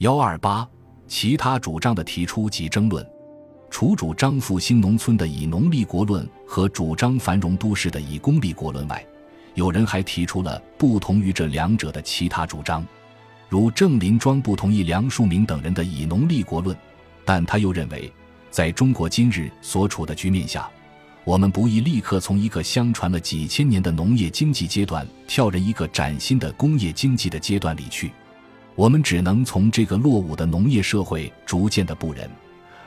幺二八，其他主张的提出及争论。除主张复兴农村的以农立国论和主张繁荣都市的以工立国论外，有人还提出了不同于这两者的其他主张，如郑林庄不同意梁漱溟等人的以农立国论，但他又认为，在中国今日所处的局面下，我们不宜立刻从一个相传了几千年的农业经济阶段跳人一个崭新的工业经济的阶段里去。我们只能从这个落伍的农业社会逐渐的步人，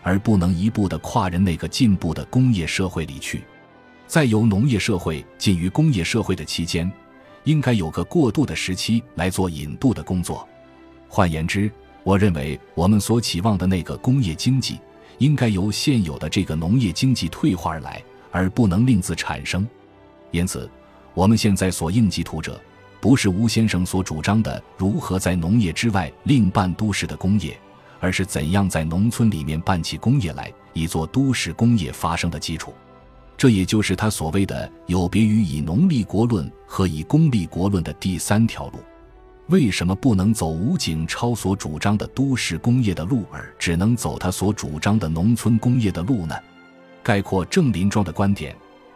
而不能一步的跨人那个进步的工业社会里去。在由农业社会进于工业社会的期间，应该有个过渡的时期来做引渡的工作。换言之，我认为我们所期望的那个工业经济，应该由现有的这个农业经济退化而来，而不能另自产生。因此，我们现在所应急图者。不是吴先生所主张的如何在农业之外另办都市的工业，而是怎样在农村里面办起工业来，以做都市工业发生的基础。这也就是他所谓的有别于以农立国论和以工立国论的第三条路。为什么不能走吴景超所主张的都市工业的路，而只能走他所主张的农村工业的路呢？概括郑林庄的观点，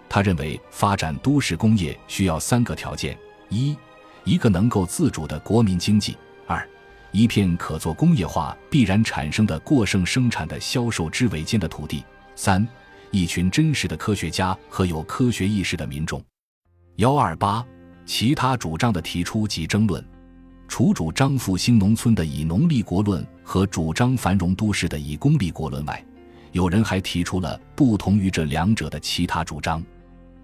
他认为发展都市工业需要三个条件：一。一个能够自主的国民经济；二，一片可做工业化必然产生的过剩生产的销售之尾间的土地；三，一群真实的科学家和有科学意识的民众。幺二八，其他主张的提出及争论。除主张复兴农村的以农立国论和主张繁荣都市的以工立国论外，有人还提出了不同于这两者的其他主张，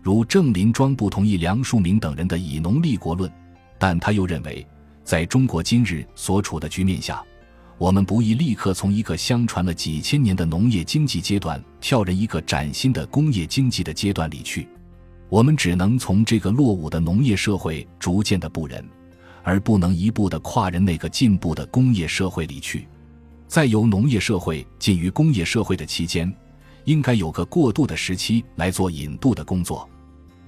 如郑林庄不同意梁漱溟等人的以农立国论。但他又认为，在中国今日所处的局面下，我们不宜立刻从一个相传了几千年的农业经济阶段跳人一个崭新的工业经济的阶段里去。我们只能从这个落伍的农业社会逐渐的步人，而不能一步的跨人那个进步的工业社会里去。在由农业社会进于工业社会的期间，应该有个过渡的时期来做引渡的工作。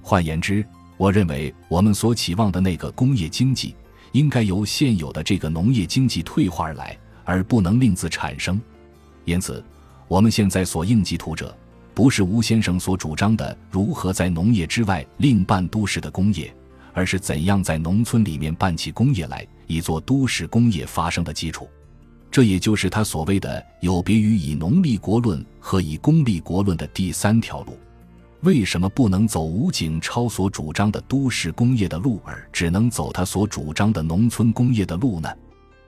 换言之，我认为我们所期望的那个工业经济，应该由现有的这个农业经济退化而来，而不能另自产生。因此，我们现在所应急图者，不是吴先生所主张的如何在农业之外另办都市的工业，而是怎样在农村里面办起工业来，以做都市工业发生的基础。这也就是他所谓的有别于以农立国论和以工立国论的第三条路。为什么不能走吴景超所主张的都市工业的路，而只能走他所主张的农村工业的路呢？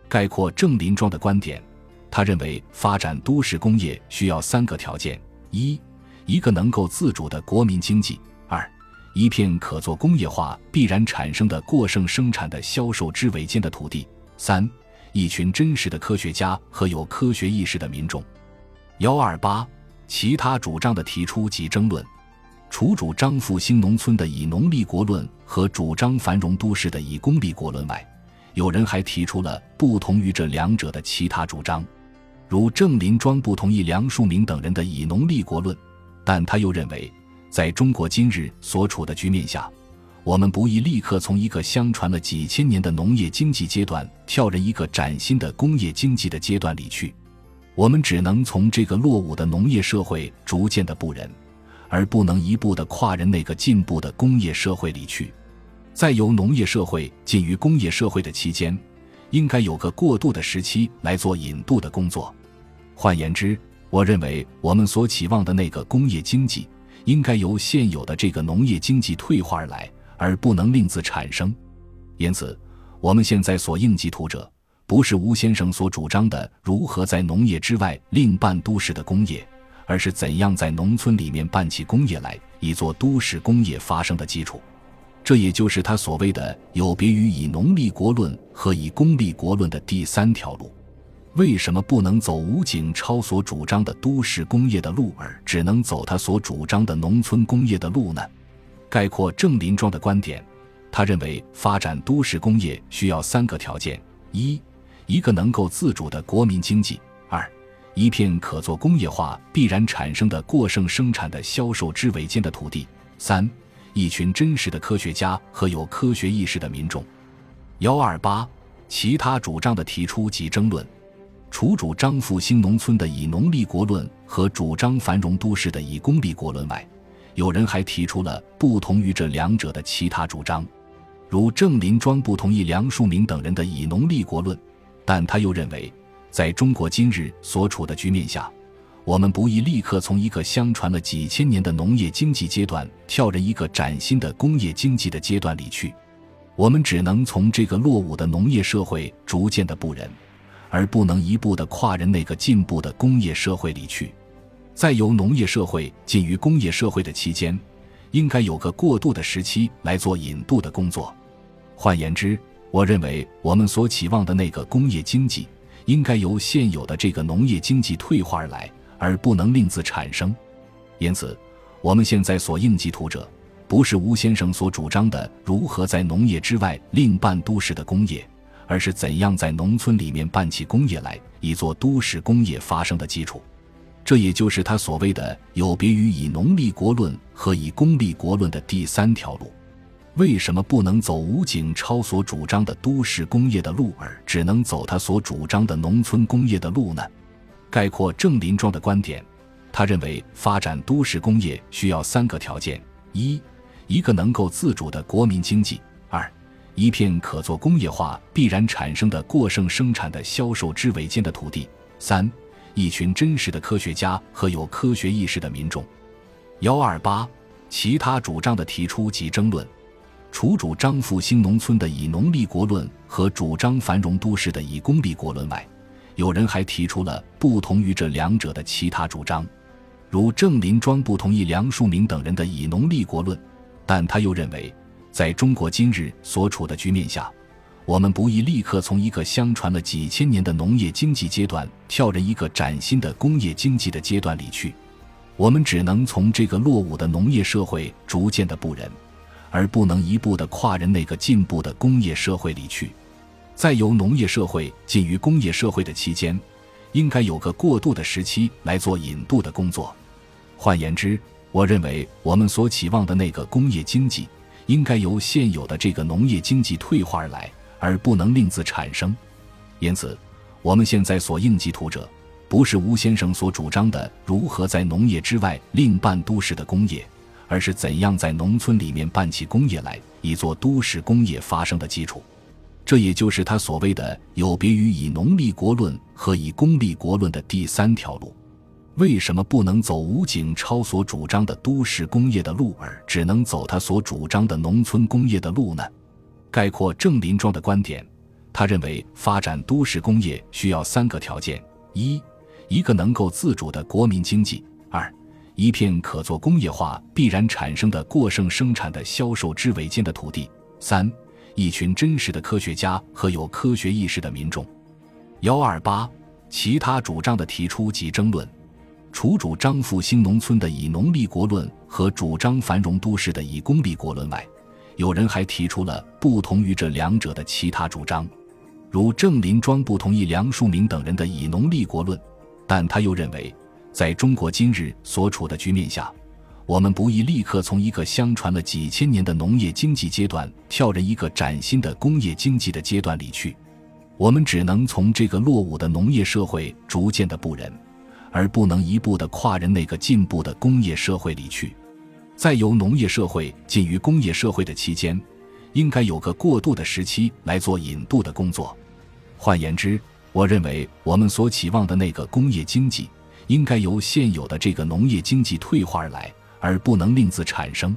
概括郑林庄的观点，他认为发展都市工业需要三个条件：一，一个能够自主的国民经济；二，一片可做工业化必然产生的过剩生产的销售之尾间的土地；三，一群真实的科学家和有科学意识的民众。幺二八，其他主张的提出及争论。除主张复兴农村的以农立国论和主张繁荣都市的以工立国论外，有人还提出了不同于这两者的其他主张，如郑林庄不同意梁漱溟等人的以农立国论，但他又认为，在中国今日所处的局面下，我们不宜立刻从一个相传了几千年的农业经济阶段跳人一个崭新的工业经济的阶段里去，我们只能从这个落伍的农业社会逐渐的步人。而不能一步的跨人那个进步的工业社会里去，在由农业社会进于工业社会的期间，应该有个过渡的时期来做引渡的工作。换言之，我认为我们所期望的那个工业经济，应该由现有的这个农业经济退化而来，而不能另自产生。因此，我们现在所应急图者，不是吴先生所主张的如何在农业之外另办都市的工业。而是怎样在农村里面办起工业来，以做都市工业发生的基础。这也就是他所谓的有别于以农立国论和以工立国论的第三条路。为什么不能走吴景超所主张的都市工业的路，而只能走他所主张的农村工业的路呢？概括郑林庄的观点，他认为发展都市工业需要三个条件：一，一个能够自主的国民经济。一片可做工业化必然产生的过剩生产的销售之尾间的土地；三，一群真实的科学家和有科学意识的民众。幺二八，其他主张的提出及争论。除主张复兴农村的以农立国论和主张繁荣都市的以工立国论外，有人还提出了不同于这两者的其他主张，如郑林庄不同意梁漱溟等人的以农立国论，但他又认为，在中国今日所处的局面下，我们不宜立刻从一个相传了几千年的农业经济阶段跳人一个崭新的工业经济的阶段里去，我们只能从这个落伍的农业社会逐渐的步人。而不能一步的跨人那个进步的工业社会里去，在由农业社会进于工业社会的期间，应该有个过渡的时期来做引渡的工作。换言之，我认为我们所期望的那个工业经济，应该由现有的这个农业经济退化而来，而不能另自产生。因此，我们现在所应急图者，不是吴先生所主张的如何在农业之外另办都市的工业。而是怎样在农村里面办起工业来，以做都市工业发生的基础。这也就是他所谓的有别于以农立国论和以工立国论的第三条路。为什么不能走吴景超所主张的都市工业的路，而只能走他所主张的农村工业的路呢？概括郑林庄的观点，他认为发展都市工业需要三个条件：一，一个能够自主的国民经济；二，一片可做工业化必然产生的过剩生产的销售之尾间的土地。三，一群真实的科学家和有科学意识的民众。幺二八，其他主张的提出及争论，除主张复兴农村的以农立国论和主张繁荣都市的以工立国论外，有人还提出了不同于这两者的其他主张，如郑林庄不同意梁漱溟等人的以农立国论，但他又认为。在中国今日所处的局面下，我们不宜立刻从一个相传了几千年的农业经济阶段跳人一个崭新的工业经济的阶段里去，我们只能从这个落伍的农业社会逐渐的步人，而不能一步的跨人那个进步的工业社会里去。在由农业社会进于工业社会的期间，应该有个过渡的时期来做引渡的工作。换言之，我认为我们所期望的那个工业经济。应该由现有的这个农业经济退化而来，而不能另自产生。因此，我们现在所应急图者，不是吴先生所主张的如何在农业之外另办都市的工业，而是怎样在农村里面办起工业来，以做都市工业发生的基础。这也就是他所谓的有别于以农立国论和以工立国论的第三条路。为什么不能走吴景超所主张的都市工业的路，而只能走他所主张的农村工业的路呢？概括郑林庄的观点，他认为发展都市工业需要三个条件：一，一个能够自主的国民经济；一片可做工业化必然产生的过剩生产的销售之尾间的土地；三，一群真实的科学家和有科学意识的民众。幺二八，其他主张的提出及争论。除主张复兴农村的以农立国论和主张繁荣都市的以工立国论外，有人还提出了不同于这两者的其他主张，如郑林庄不同意梁漱溟等人的以农立国论，但他又认为，在中国今日所处的局面下，我们不宜立刻从一个相传了几千年的农业经济阶段跳人一个崭新的工业经济的阶段里去，我们只能从这个落伍的农业社会逐渐的步人。而不能一步的跨人那个进步的工业社会里去，在由农业社会进于工业社会的期间，应该有个过渡的时期来做引渡的工作。换言之，我认为我们所期望的那个工业经济，应该由现有的这个农业经济退化而来，而不能另自产生。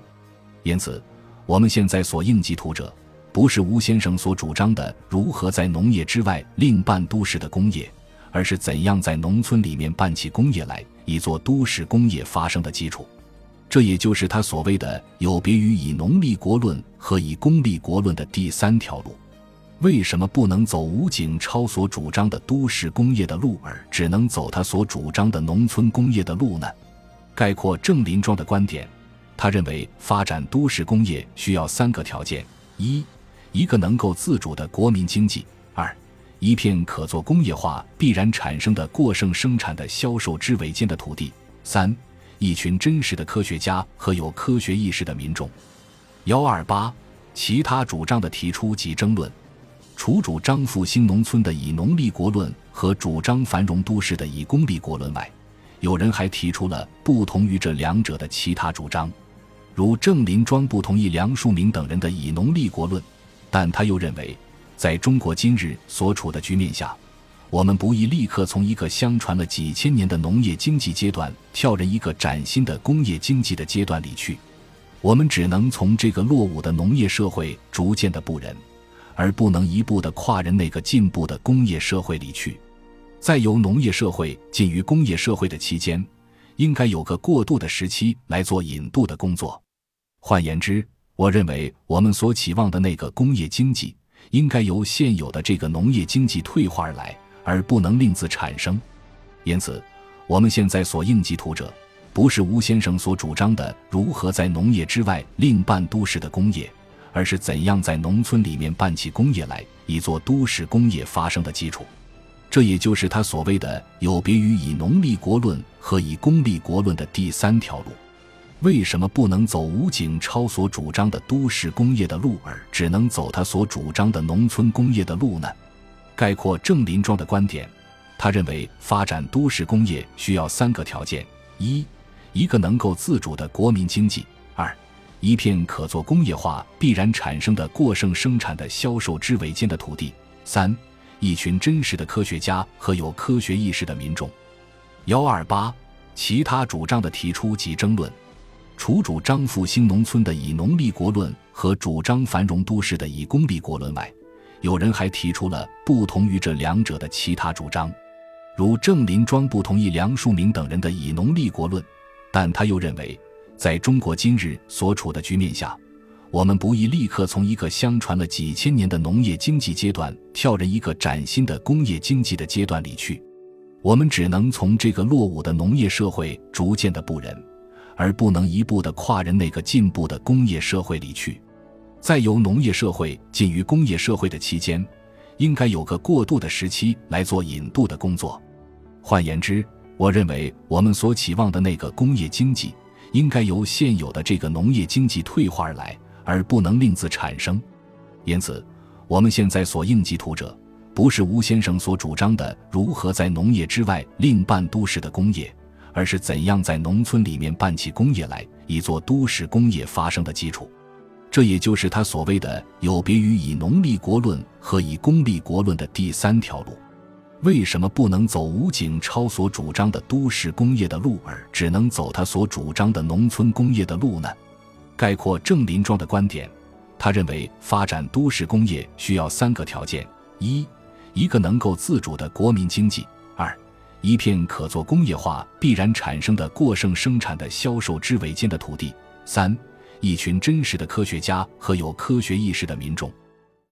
因此，我们现在所应急图者，不是吴先生所主张的如何在农业之外另办都市的工业。而是怎样在农村里面办起工业来，以做都市工业发生的基础。这也就是他所谓的有别于以农立国论和以工立国论的第三条路。为什么不能走吴景超所主张的都市工业的路，而只能走他所主张的农村工业的路呢？概括郑林庄的观点，他认为发展都市工业需要三个条件：一，一个能够自主的国民经济；二，一片可做工业化必然产生的过剩生产的销售之尾间的土地；三，一群真实的科学家和有科学意识的民众。幺二八，其他主张的提出及争论。除主张复兴农村的以农立国论和主张繁荣都市的以工立国论外，有人还提出了不同于这两者的其他主张，如郑林庄不同意梁漱溟等人的以农立国论，但他又认为，在中国今日所处的局面下，我们不宜立刻从一个相传了几千年的农业经济阶段跳入一个崭新的工业经济的阶段里去，我们只能从这个落伍的农业社会逐渐的步人。而不能一步的跨人那个进步的工业社会里去，在由农业社会进于工业社会的期间，应该有个过渡的时期来做引渡的工作。换言之，我认为我们所期望的那个工业经济，应该由现有的这个农业经济退化而来，而不能另自产生。因此，我们现在所应急图者，不是吴先生所主张的如何在农业之外另办都市的工业。而是怎样在农村里面办起工业来，以做都市工业发生的基础。这也就是他所谓的有别于以农立国论和以工立国论的第三条路。为什么不能走吴景超所主张的都市工业的路，而只能走他所主张的农村工业的路呢？概括郑林庄的观点，他认为发展都市工业需要三个条件：一，一个能够自主的国民经济；一片可做工业化必然产生的过剩生产的销售之围间的土地。三，一群真实的科学家和有科学意识的民众。幺二八，其他主张的提出及争论，除主张复兴农村的以农立国论和主张繁荣都市的以工立国论外，有人还提出了不同于这两者的其他主张，如郑林庄不同意梁漱溟等人的以农立国论，但他又认为。在中国今日所处的局面下，我们不宜立刻从一个相传了几千年的农业经济阶段跳入一个崭新的工业经济的阶段里去，我们只能从这个落伍的农业社会逐渐的步人，而不能一步的跨人那个进步的工业社会里去。在由农业社会进于工业社会的期间，应该有个过渡的时期来做引渡的工作。换言之，我认为我们所期望的那个工业经济。应该由现有的这个农业经济退化而来，而不能另自产生。因此，我们现在所应急图者，不是吴先生所主张的如何在农业之外另办都市的工业，而是怎样在农村里面办起工业来，以做都市工业发生的基础。这也就是他所谓的有别于以农立国论和以工立国论的第三条路。为什么不能走吴景超所主张的都市工业的路，而只能走他所主张的农村工业的路呢？概括郑林庄的观点，他认为发展都市工业需要三个条件：一，一个能够自主的国民经济；二，一片可做工业化必然产生的过剩生产的销售之尾间的土地；三，一群真实的科学家和有科学意识的民众。